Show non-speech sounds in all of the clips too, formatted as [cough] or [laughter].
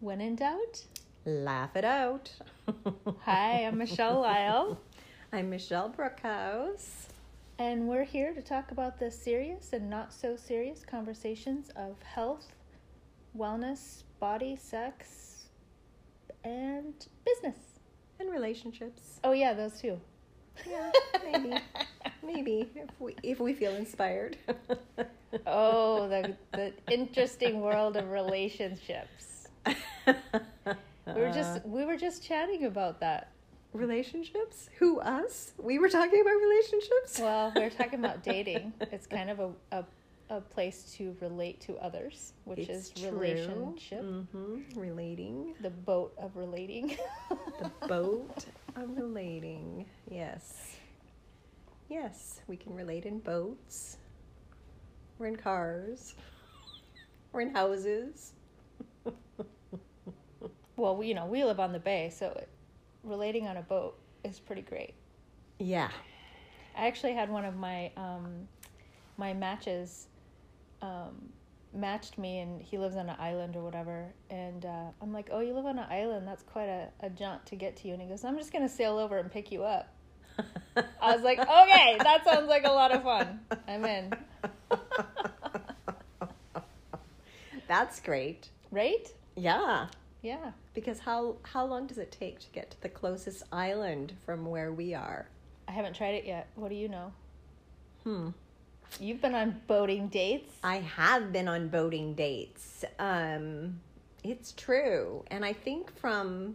When in doubt, laugh it out. [laughs] Hi, I'm Michelle Lyle, [laughs] I'm Michelle Brookhouse. and we're here to talk about the serious and not so serious conversations of health, wellness, body, sex, and business. And relationships. Oh, yeah, those two. Yeah, maybe. [laughs] maybe if we if we feel inspired. Oh, the, the interesting world of relationships. [laughs] We were just we were just chatting about that. relationships? Who us? We were talking about relationships? Well, we are talking about [laughs] dating. It's kind of a, a, a place to relate to others, which It's is true. relationship. Mm-hmm. Relating. The boat of relating. The [laughs] boat of relating. Yes. Yes, we can relate in boats. We're in cars. We're in houses. Well, we, you know, we live on the bay, so it, relating on a boat is pretty great. Yeah. I actually had one of my um, my matches um, matched me, and he lives on an island or whatever. And uh, I'm like, "Oh, you live on an island? That's quite a, a jaunt to get to you." And he goes, "I'm just gonna sail over and pick you up." [laughs] I was like, "Okay, that sounds like a lot of fun. I'm in." [laughs] That's great. Right? Yeah. Yeah. Because how how long does it take to get to the closest island from where we are? I haven't tried it yet. What do you know? Hmm. You've been on boating dates. I have been on boating dates. Um, it's true. And I think from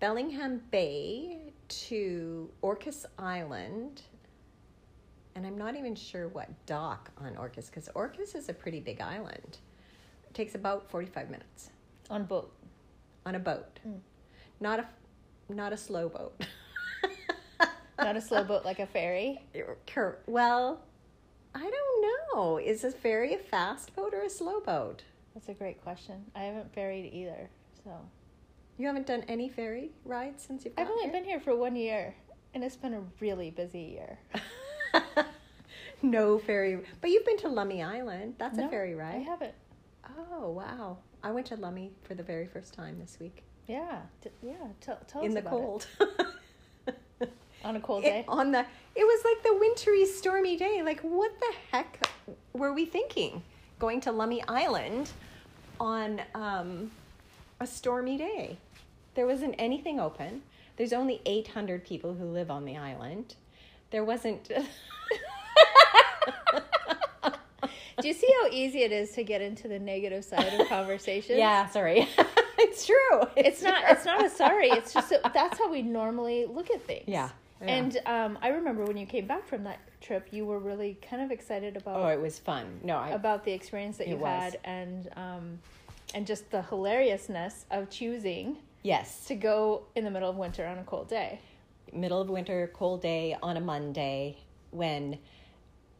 Bellingham Bay to Orcas Island, and I'm not even sure what dock on Orcas, because Orcas is a pretty big island. It takes about 45 minutes On boat. On a boat. Mm. Not a not a slow boat. [laughs] Not a slow boat like a ferry. Well, I don't know. Is a ferry a fast boat or a slow boat? That's a great question. I haven't ferried either, so You haven't done any ferry rides since you've I've only here? been here for one year, and it's been a really busy year. [laughs] no ferry, but you've been to Lummi Island. That's No, a ferry ride. I haven't. Oh wow! I went to Lummi for the very first time this week Yeah, t- yeah. Tell, tell in us the about cold. [laughs] on a cold It- day. on the it was like the wintry, stormy day. Like what the heck were we thinking? Going to Lummi Island on um, a stormy day. There wasn't anything open. There's only 800 people who live on the island. There wasn't. [laughs] [laughs] Do you see how easy it is to get into the negative side of conversations? yeah, sorry. [laughs] it's true. It's not. It's not a sorry. It's just that that's how we normally look at things. Yeah. yeah. And um, I remember when you came back from that trip, you were really kind of excited about oh, it was fun. No, I about the experience that you was. had, and um, and just the hilariousness of choosing yes. to go in the middle of winter on a cold day. middle of winter, cold day on a Monday when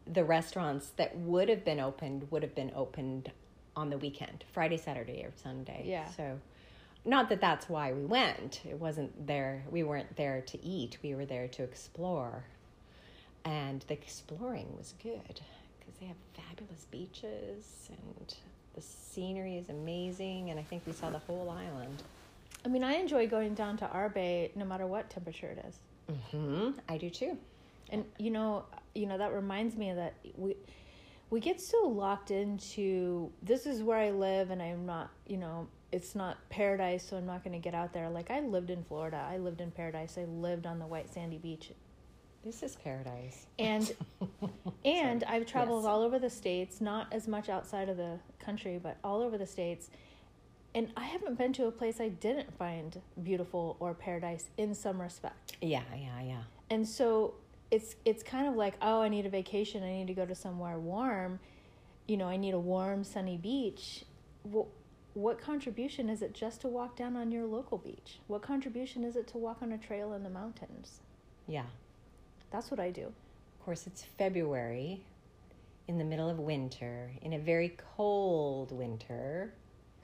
the restaurants that would have been opened would have been opened on the weekend, Friday, Saturday, or Sunday. Yeah. So, not that that's why we went. It wasn't there. We weren't there to eat. We were there to explore, and the exploring was good because they have fabulous beaches and the scenery is amazing. And I think we saw the whole island. I mean, I enjoy going down to our bay no matter what temperature it is. hmm I do too. And you know, you know that reminds me of that we we get so locked into this is where I live and I'm not, you know, it's not paradise so I'm not going to get out there. Like I lived in Florida. I lived in paradise. I lived on the white sandy beach. This is paradise. And [laughs] and I've traveled Yes. all over the states, not as much outside of the country, but all over the states. And I haven't been to a place I didn't find beautiful or paradise in some respect. Yeah, yeah, yeah. And so it's it's kind of like, oh, I need a vacation. I need to go to somewhere warm. You know, I need a warm, sunny beach. What what contribution is it just to walk down on your local beach? What contribution is it to walk on a trail in the mountains? Yeah. That's what I do. Of course, it's February in the middle of winter, in a very cold winter.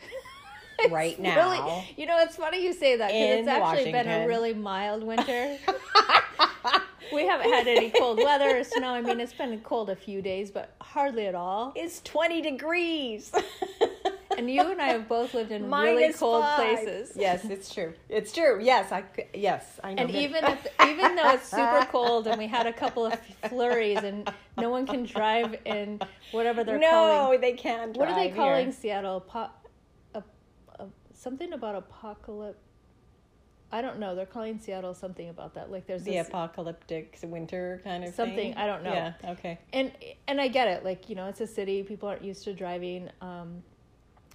[laughs] right now. really- you know, it's funny you say that because it's actually been a really mild winter. [laughs] [laughs] we haven't had any cold weather or snow. I mean, it's been cold a few days, but hardly at all. It's 20 degrees. [laughs] and you and I have both lived in really cold five. places. Yes, it's true. It's true. Yes, I Yes, I know. And even if, even though it's super [laughs] cold and we had a couple of flurries and no one can drive in whatever they're no, calling. they can't. What are they calling here. Seattle? Po- a, a, something about apocalypse. I don't know. They're calling Seattle something about that. Like there's The this, apocalyptic winter kind of Something, thing? I don't know. Yeah. Okay. and and I get it. Like you know, it's a city. People aren't used to driving um,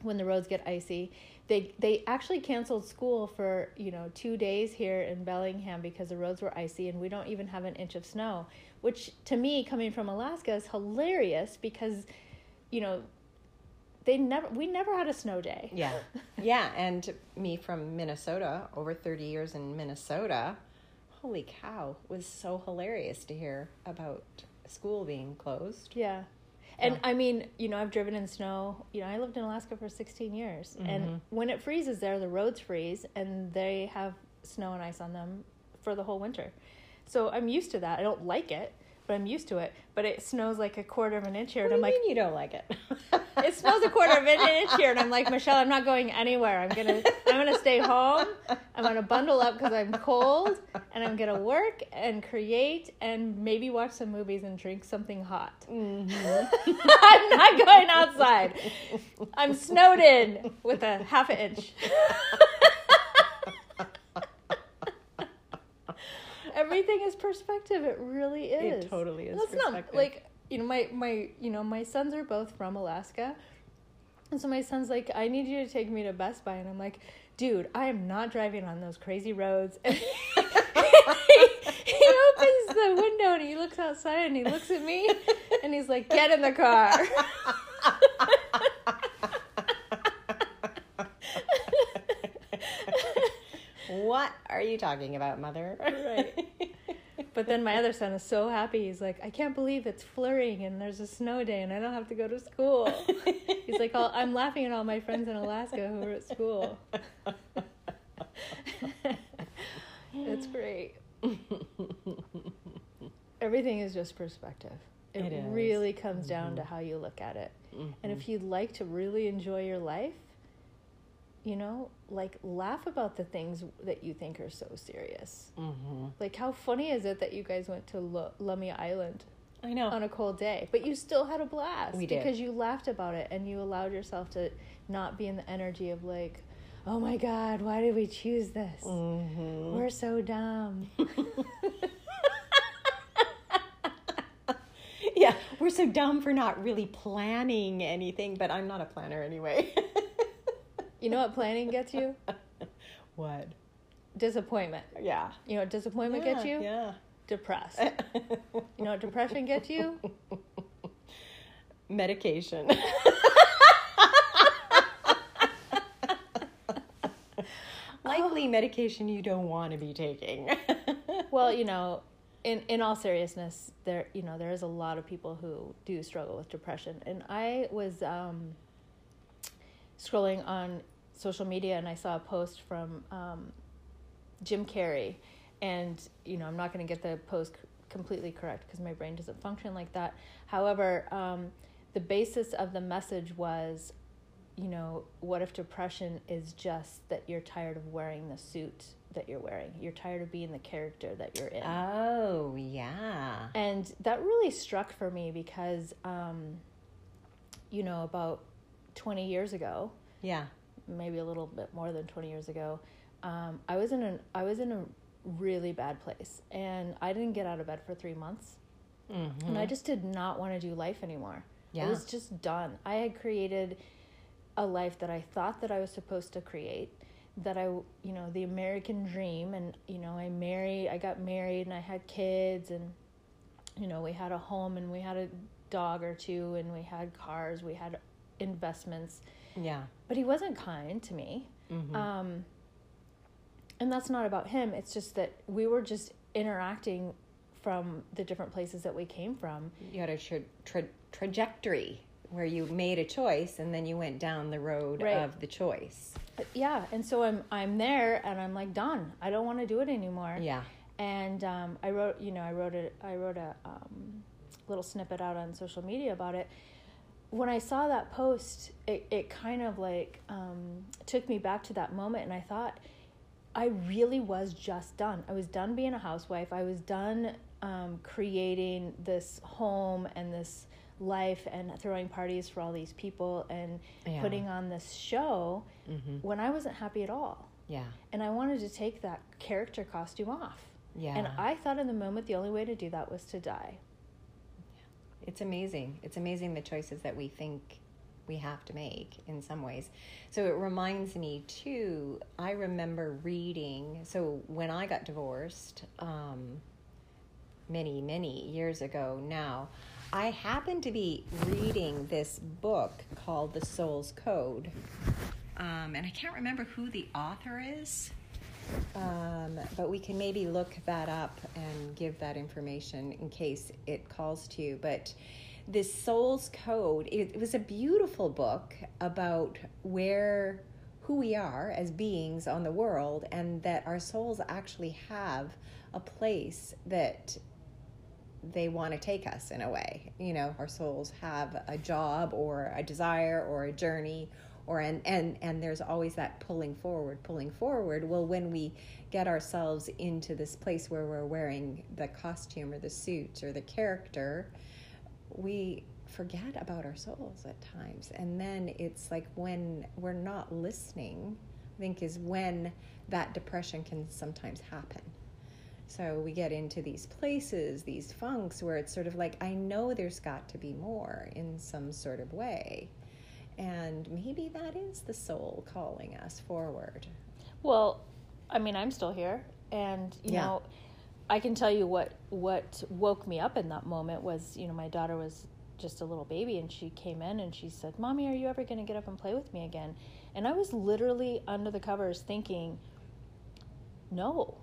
when the roads get icy. They they actually canceled school for you know two days here in Bellingham because the roads were icy and we don't even have an inch of snow. Which to me, coming from Alaska, is hilarious because you know they never we never had a snow day. Yeah. [laughs] yeah. And me from Minnesota, over 30 years in Minnesota, holy cow, was so hilarious to hear about school being closed. Yeah. And Yeah. I mean, you know, I've driven in snow. You know, I lived in Alaska for 16 years. Mm-hmm. And when it freezes there, the roads freeze and they have snow and ice on them for the whole winter. So I'm used to that. I don't like it, but I'm used to it. But it snows like a quarter of an inch here. What and I'm you like, mean you don't like it? [laughs] it snows a quarter of an inch here. And I'm like, Michelle, I'm not going anywhere. I'm going to, I'm to stay home. I'm going to bundle up because I'm cold and I'm going to work and create and maybe watch some movies and drink something hot. Mm-hmm. [laughs] I'm not going outside. I'm snowed in with a half an inch. [laughs] Everything is perspective. It really is. It totally is That's not like you know my my you know my sons are both from Alaska, and so my son's like, I need you to take me to Best Buy, and I'm like, dude, I am not driving on those crazy roads. He, [laughs] he opens the window and he looks outside and he looks at me and he's like, get in the car. [laughs] [laughs] what are you talking about, mother? Right. But then my other son is so happy. He's like, I can't believe it's flurrying and there's a snow day and I don't have to go to school. He's like, "All- I'm laughing at all my friends in Alaska who are at school. [laughs] it's great. Everything is just perspective. It, It really comes down to mm-hmm. how you look at it. And if mm-hmm. you'd like to really enjoy your life, you know, like laugh about the things that you think are so serious. hmm Like, how funny is it that you guys went to L- Lummi Island I know. on a cold day, but you still had a blast We did. because you laughed about it and you allowed yourself to not be in the energy of like, oh my god, why did we choose this? hmm We're so dumb. [laughs] [laughs] yeah, we're so dumb for not really planning anything, but I'm not a planner anyway. [laughs] you know what planning gets you? [laughs] what? Disappointment. Yeah. You know what disappointment yeah, gets you? Yeah. Depressed. [laughs] You know what depression gets you? Medication. [laughs] Likely medication you don't want to be taking. well, you know, in in all seriousness, there you know there is a lot of people who do struggle with depression, and I was um, scrolling on social media and I saw a post from um, Jim Carrey, and you know I'm not going to get the post c- completely correct because my brain doesn't function like that. However, um, the basis of the message was you know, what if depression is just that you're tired of wearing the suit that you're wearing? You're tired of being the character that you're in. oh, yeah. and that really struck for me because, um, you know, about 20 years ago, Yeah. Maybe a little bit more than 20 years ago, um, I was in a I was in a really bad place, and I didn't get out of bed for three months, Mm-hmm. and I just did not want to do life anymore. I Yeah. was just done. I had created a life that I thought that I was supposed to create, that I, you know, the American dream, and you know, I married, I got married, and I had kids, and you know, we had a home, and we had a dog or two, and we had cars, we had investments, yeah. but he wasn't kind to me. Mhm. Um, and that's not about him. It's just that we were just interacting from the different places that we came from. you had a tra- tra- trajectory where you made a choice and then you went down the road Right. of the choice. But yeah, and so I'm I'm there, and I'm like done. I don't want to do it anymore. Yeah. And um, I wrote, you know, I wrote a I wrote a um, little snippet out on social media about it. When I saw that post, it, it kind of like um, took me back to that moment, and I thought, I really was just done. I was done being a housewife. I was done um, creating this home and this life and throwing parties for all these people and Yeah. putting on this show Mhm. when I wasn't happy at all. Yeah. And I wanted to take that character costume off. Yeah. And I thought in the moment the only way to do that was to die. It's amazing. It's amazing the choices that we think we have to make in some ways. So it reminds me too. I remember reading. So when I got divorced, um, many many years ago now, I happened to be reading this book called The Soul's Code, um, and I can't remember who the author is. Um, but we can maybe look that up and give that information in case it calls to you. But this Soul's Code, it, it was a beautiful book about where who we are as beings on the world, and that our souls actually have a place that they want to take us in a way. You know, our souls have a job or a desire or a journey or and and and there's always that pulling forward, pulling forward. Well, when we get ourselves into this place where we're wearing the costume or the suit or the character, we forget about our souls at times. And then it's like when we're not listening, I think is when that depression can sometimes happen. So we get into these places, these funks, where it's sort of like, I know there's got to be more in some sort of way. And maybe that is the soul calling us forward. Well, I mean, I'm still here, and you Yeah. know, I can tell you what what woke me up in that moment was, you know, my daughter was just a little baby, and she came in and she said, "Mommy, are you ever going to get up and play with me again?" And I was literally under the covers thinking, "No."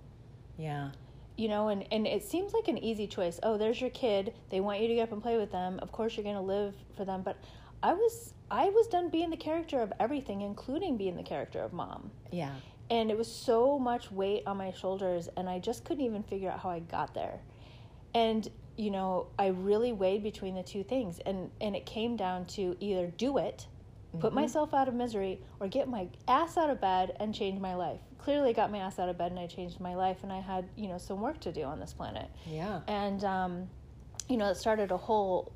Yeah. You know, and, and it seems like an easy choice. Oh, there's your kid. They want you to get up and play with them. Of course, you're going to live for them. But I was I was done being the character of everything, including being the character of mom. Yeah. and it was so much weight on my shoulders and i just couldn't even figure out how i got there. And you know i really weighed between the two things and and it came down to either do it put myself out of misery or get my ass out of bed and change my life. Clearly I got my ass out of bed and i changed my life and i had you know some work to do on this planet. Yeah. and um, you know it started a whole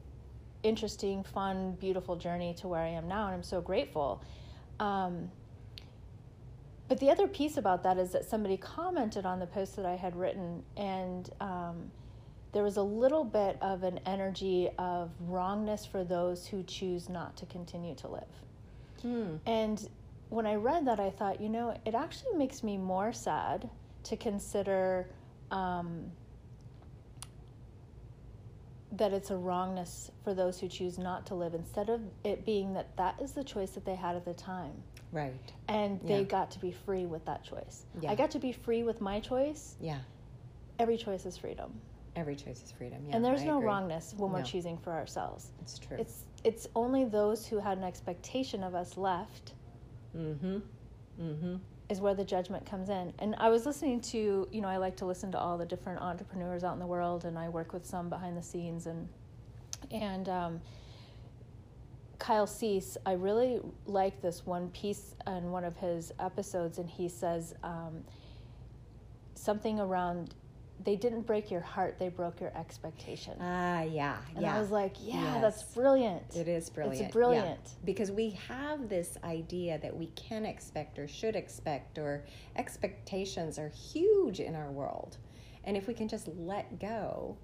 interesting fun beautiful journey to where i am now and i'm so grateful um, but the other piece about that is that somebody commented on the post that i had written and um, there was a little bit of an energy of wrongness for those who choose not to continue to live Hmm. and when I read that, I thought, you know, it actually makes me more sad to consider um, that it's a wrongness for those who choose not to live instead of it being that that is the choice that they had at the time. Right. And they Yeah. got to be free with that choice. Yeah. I got to be free with my choice. Yeah. Every choice is freedom. Every choice is freedom. Yeah. and there's I no agree. wrongness when we're choosing for ourselves. It's true. It's it's only those who had an expectation of us left mm-hmm. Mm-hmm. Is where the judgment comes in. And I was listening to, you know, I like to listen to all the different entrepreneurs out in the world, and I work with some behind the scenes, and and um, Kyle Cease, I really like this one piece in one of his episodes, and he says um, something around. They didn't break your heart; they broke your expectation. Ah, yeah. and yeah. I was like, "Yeah, that's Yes. brilliant." It is brilliant. yeah. brilliant. Because we have this idea that we can expect or should expect, or expectations are huge in our world. And if we can just let go,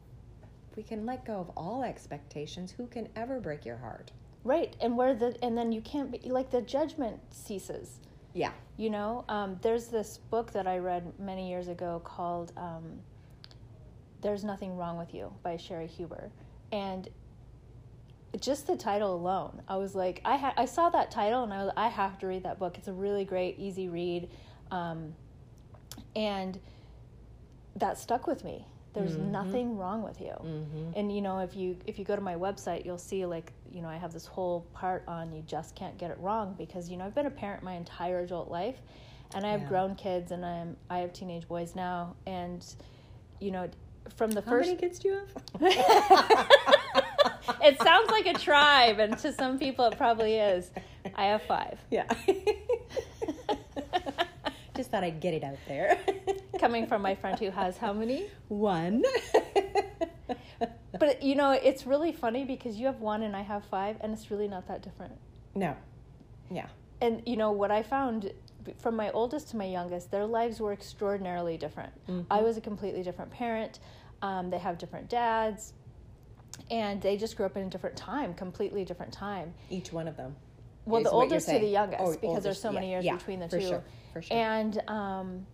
if we can let go of all expectations, who can ever break your heart? Right, and where the and then you can't be like the judgment ceases. Yeah. You know, um, there's this book that I read many years ago called um, "There's Nothing Wrong with You" by Cheri Huber, and just the title alone, I was like, I ha- I saw that title and I was, I have to read that book. It's a really great, easy read, um, and that stuck with me. There's Mhm. nothing wrong with you Mm-hmm. and you know if you if you go to my website you'll see like you know i have this whole part on you just can't get it wrong because you know i've been a parent my entire adult life and i have Yeah. grown kids and i'm i have teenage boys now and you know from the How first many kids do you have? [laughs] it sounds like a tribe, and to some people it probably is. I have five. Yeah. [laughs] Just thought I'd get it out there. [laughs] Coming from my friend who has how many? One. But you know, it's really funny because you have one and I have five, and it's really not that different. no. Yeah. And you know what I found from my oldest to my youngest, their lives were extraordinarily different. I was a completely different parent. Um, they have different dads, and they just grew up in a different time, completely different time. Each one of them. Well, the oldest to the youngest, Oh, because there's oldest, so many yeah, years yeah, between the for two. Sure, for sure. And um,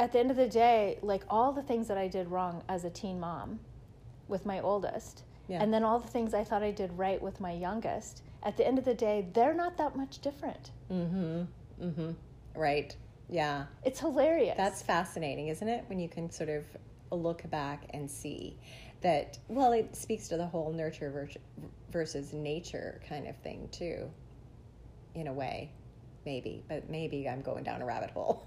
at the end of the day, like all the things that I did wrong as a teen mom with my oldest, Yeah. and then all the things I thought I did right with my youngest, at the end of the day, they're not that much different. mm-hmm. Mm-hmm. Right. Yeah. It's hilarious. That's fascinating, isn't it? When you can sort of look back and see that, well, it speaks to the whole nurture versus nature kind of thing, too, in a way. Maybe, but maybe I'm going down a rabbit hole.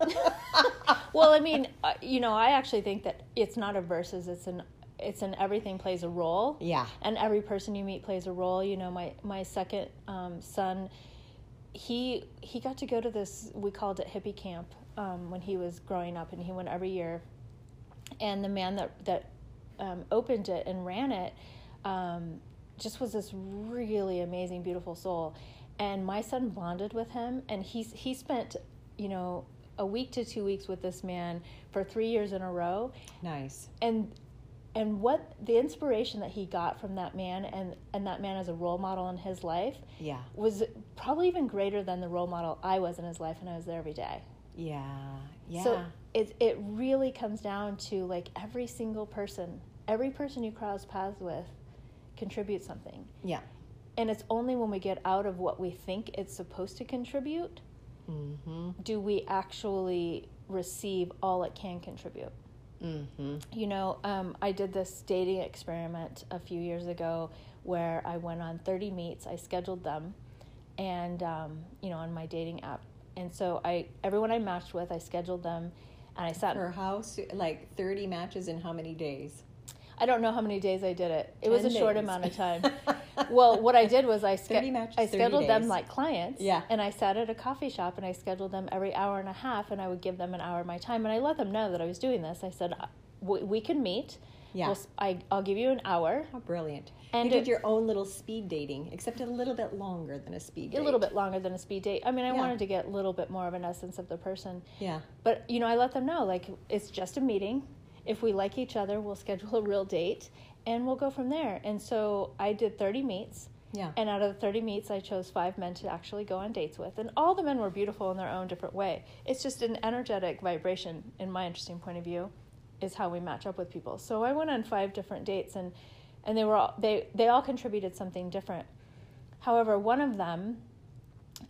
[laughs] well, I [laughs] mean, uh, you know, I actually think that it's not a versus. It's an it's an everything plays a role. yeah. and every person you meet plays a role. You know, my my second um, son, he he got to go to this we called it hippie camp um, when he was growing up, and he went every year. And the man that that um, opened it and ran it um, just was this really amazing, beautiful soul. And my son bonded with him, and he's he spent you know a week to two weeks with this man for three years in a row Nice. and and what the inspiration that he got from that man and and that man as a role model in his life Yeah. was probably even greater than the role model I was in his life and I was there every day. Yeah. Yeah. So it it really comes down to like every single person, every person you cross paths with contributes something. yeah. And it's only when we get out of what we think it's supposed to contribute Mm-hmm. do we actually receive all it can contribute. Mm-hmm. You know, um, I did this dating experiment a few years ago where I went on 30 meets. I scheduled them, and um, you know, on my dating app. And so I, everyone I matched with, I scheduled them, and I sat. For how? Like 30 matches in how many days? I don't know how many days I did it. It was a 10 short amount of time. [laughs] well, what I did was I, 30 matches, I 30 scheduled them like clients. Yeah. And I sat at a coffee shop and I scheduled them every hour and a half, and I would give them an hour of my time, and I let them know that I was doing this. I said, we, we can meet. Yeah. We'll, I, I'll give you an hour. Brilliant. And you did it- your own little speed dating, except a little bit longer than a speed date. a little bit longer than a speed date. I mean, I Yeah. wanted to get a little bit more of an essence of the person. Yeah. But, you know, I let them know, like, it's just a meeting. If we like each other, we'll [laughs] schedule a real date and we'll go from there. And so I did 30 meets. Yeah. And out of the 30 meets, I chose five men to actually go on dates with. And all the men were beautiful in their own different way. It's just an energetic vibration, in my interesting point of view, is how we match up with people. So I went on five different dates, and, and they, were all, they, they all contributed something different. However, one of them,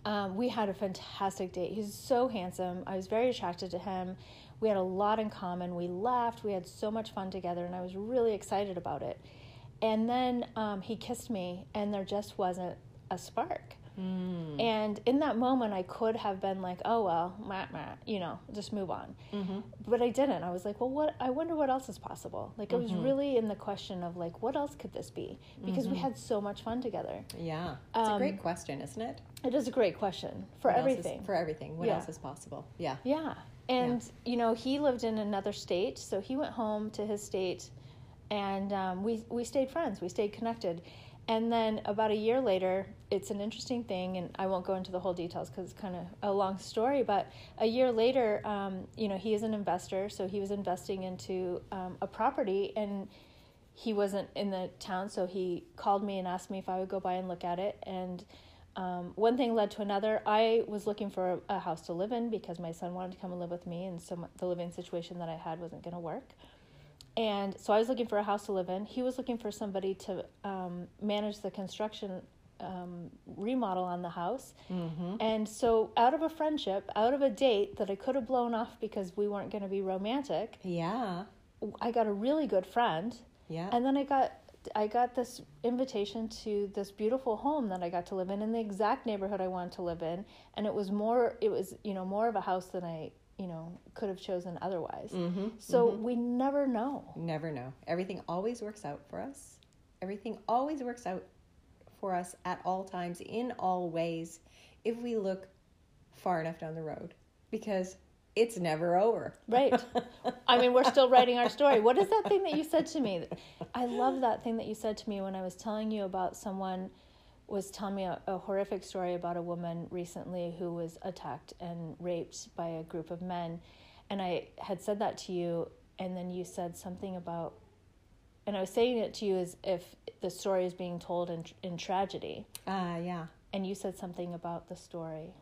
um, we had a fantastic date. He's so handsome. I was very attracted to him. We had a lot in common. We laughed. We had so much fun together, and I was really excited about it. And then um, he kissed me, and there just wasn't a spark. Mm. And in that moment, I could have been like, "Oh well, meh, meh, you know, just move on." Mm-hmm. But I didn't. I was like, "Well, what? I wonder what else is possible." Like, it was Mhm. really in the question of like, what else could this be? Because we Mhm. had so much fun together. Yeah. It's a Um, great question, isn't it? It is a great question for What else is- everything. for everything. What Yeah. else is possible? Yeah. Yeah. And, you know, he lived in another state, so he went home to his state and um, we, we stayed friends, we stayed connected. And then about a year later, it's an interesting thing, and I won't go into the whole details because it's kind of a long story. But a year later, um, you know, he is an investor, so he was investing into um, a property, and he wasn't in the town, so he called me and asked me if I would go by and look at it. And um, one thing led to another. I was looking for a, a house to live in because my son wanted to come and live with me, and so my, the living situation that I had wasn't going to work. And so I was looking for a house to live in. He was looking for somebody to um, manage the construction um, remodel on the house. Mm-hmm. And so, out of a friendship, out of a date that I could have blown off because we weren't going to be romantic, Yeah. I got a really good friend. Yeah. And then I got I got this invitation to this beautiful home that I got to live in in the exact neighborhood I wanted to live in, and it was more it was you know more of a house than I you know could have chosen otherwise. mm-hmm. So we never know. Never know. Everything always works out for us Everything always works out for us at all times, in all ways, if we look far enough down the road because it's never over. Right. I mean, we're still writing our story. What is that thing that you said to me? I love that thing that you said to me when I was telling you about someone was telling me a, a horrific story about a woman recently who was attacked and raped by a group of men. And I had said that to you, and then you said something about, and I was saying it to you as if the story is being told in, in tragedy. Ah, yeah. And you said something about the story.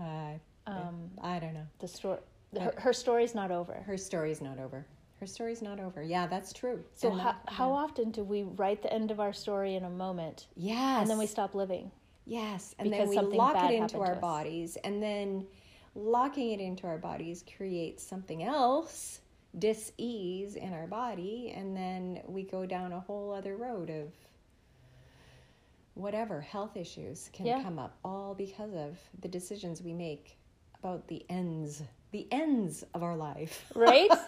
Uh, Um, I don't know. the story, her, her story's not over. Her story's not over. Her story's not over. Yeah, that's true. So And how, that- how often do we write the end of our story in a moment Yes. and then we stop living? Yes, and Because then we lock it into our bodies, and then locking it into our bodies creates something else, dis-ease in our body, and then we go down a whole other road of whatever health issues can Yeah. come up, all because of the decisions we make about the ends, the ends of our life. Right? [laughs]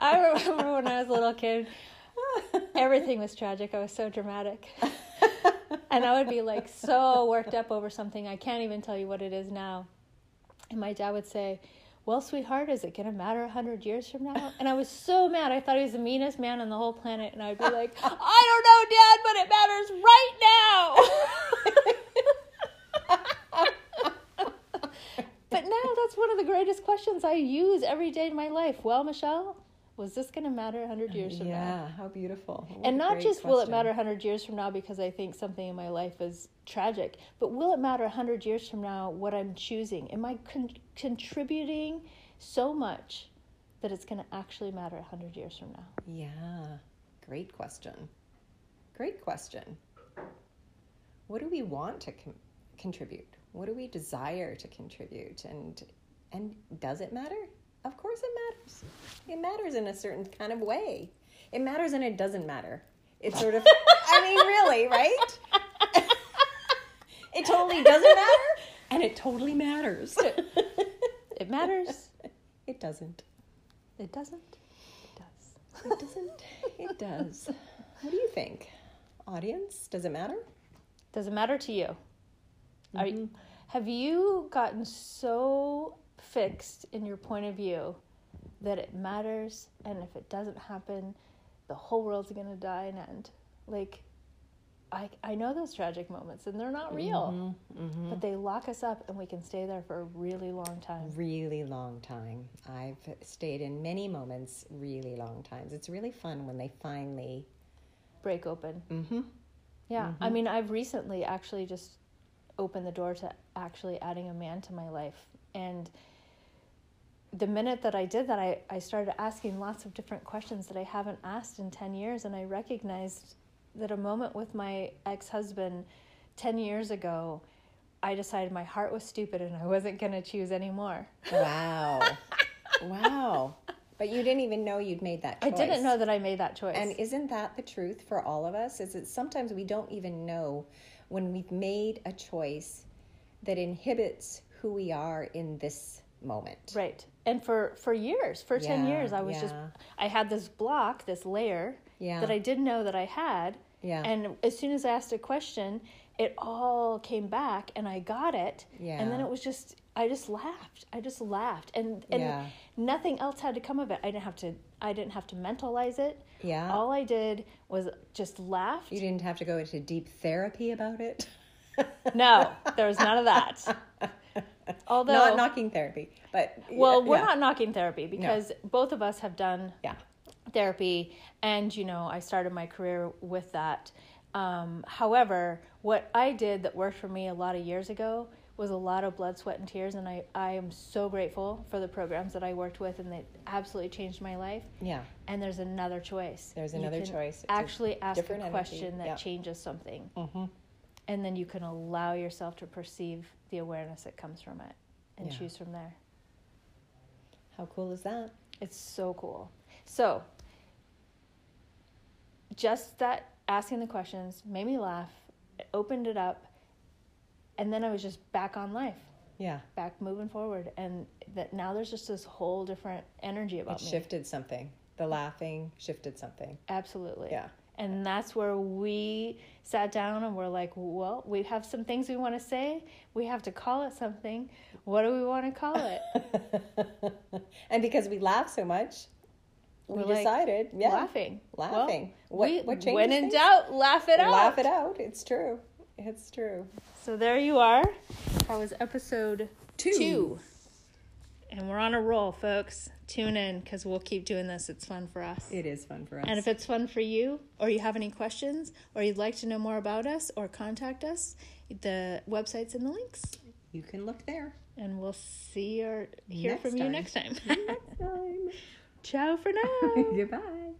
I remember when I was a little kid, everything was tragic. I was so dramatic. And I would be like so worked up over something. I can't even tell you what it is now. And my dad would say, Well, sweetheart, is it going to matter a 100 years from now? And I was so mad. I thought he was the meanest man on the whole planet. And I'd be like, I don't know, Dad, but it matters right now. [laughs] but now that's one of the greatest questions I use every day in my life. Well, Michelle, was this going to matter 100 years from now? yeah, how beautiful. What And not just will it question. matter 100 years from now because I think something in my life is tragic, but will it matter 100 years from now what I'm choosing? Am I con- contributing so much that it's going to actually matter 100 years from now? Yeah, great question. Great question. What do we want to con- contribute? What do we desire to contribute? And and does it matter? Of course it matters. It matters in a certain kind of way. It matters and it doesn't matter. It's sort of I mean really, right? it totally doesn't matter and it totally matters. It matters. it doesn't. It doesn't. It does. It doesn't. It does. What do you think? Audience, does it matter? Does it matter to you? Are you, mm-hmm. have you gotten so fixed in your point of view that it matters, and if it doesn't happen, the whole world's gonna die and end? Like, I I know those tragic moments, and they're not real, mm-hmm, mm-hmm. but they lock us up, and we can stay there for a really long time. really long time. I've stayed in many moments really long times. It's really fun when they finally. Break open. Mm-hmm. Yeah, I mean, I've recently actually just opened the door to actually adding a man to my life. And the minute that I did that, I, I started asking lots of different questions that I haven't asked in 10 years. And I recognized that a moment with my ex husband 10 years ago, I decided my heart was stupid and I wasn't going to choose anymore. Wow. [laughs] wow. But you didn't even know you'd made that I didn't know that I made that choice. And isn't that the truth for all of us? Is that sometimes we don't even know when we've made a choice that inhibits who we are in this moment. Right. And for for years, for 10 years I was just. I had this block, this layer Yeah. that I didn't know that I had. Yeah. And as soon as I asked a question, it all came back and I got it. Yeah. And then it was just I just laughed. I just laughed and and Yeah. nothing else had to come of it. I didn't have to I didn't have to mentalize it. Yeah. All I did was just laugh. You didn't have to go into deep therapy about it. No, there was none of that. [laughs] Although not knocking therapy, but Well, yeah, we're yeah. not knocking therapy because both of us have done Yeah. therapy, and you know, I started my career with that. Um, however, what I did that worked for me a lot of years ago was a lot of blood, sweat, and tears, and I, I am so grateful for the programs that I worked with, and they absolutely changed my life. Yeah. And there's another choice. There's another choice. It's a Actually, ask a energy. question that Yeah. changes something, Mm-hmm. and then you can allow yourself to perceive the awareness that comes from it, and Yeah. choose from there. How cool is that? It's so cool. So, just that asking the questions made me laugh, it opened it up, and then I was just back on life, Yeah. back moving forward. And that now there's just this whole different energy about It me. shifted something. the laughing shifted something. Absolutely. Yeah. And that's where we sat down and we're like, well, we have some things we want to say. We have to call it something. What do we want to call it? [laughs] and because we laugh so much, we like, decided, yeah, Laughing. laughing. Well, what, we, what when in things? doubt, laugh it out. Laugh it out. It's true. It's true. So there you are. That was episode Two. two. And we're on a roll, folks. Tune in because we'll keep doing this. It's fun for us. It is fun for us. And if it's fun for you, or you have any questions, or you'd like to know more about us, or contact us, the website's in the links. you can look there. And we'll see or hear Next from you next time. Next time. [laughs] Ciao for now. [laughs] Goodbye.